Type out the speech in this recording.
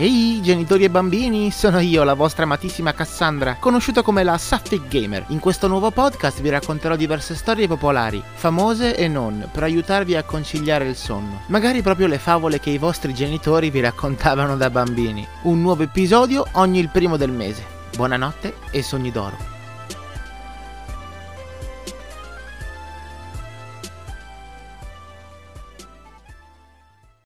Ehi genitori e bambini, sono io, la vostra amatissima Cassandra, conosciuta come la Sapphic Gamer. In questo nuovo podcast vi racconterò diverse storie popolari, famose e non, per aiutarvi a conciliare il sonno. Magari proprio le favole che i vostri genitori vi raccontavano da bambini. Un nuovo episodio ogni il primo del mese. Buonanotte e sogni d'oro.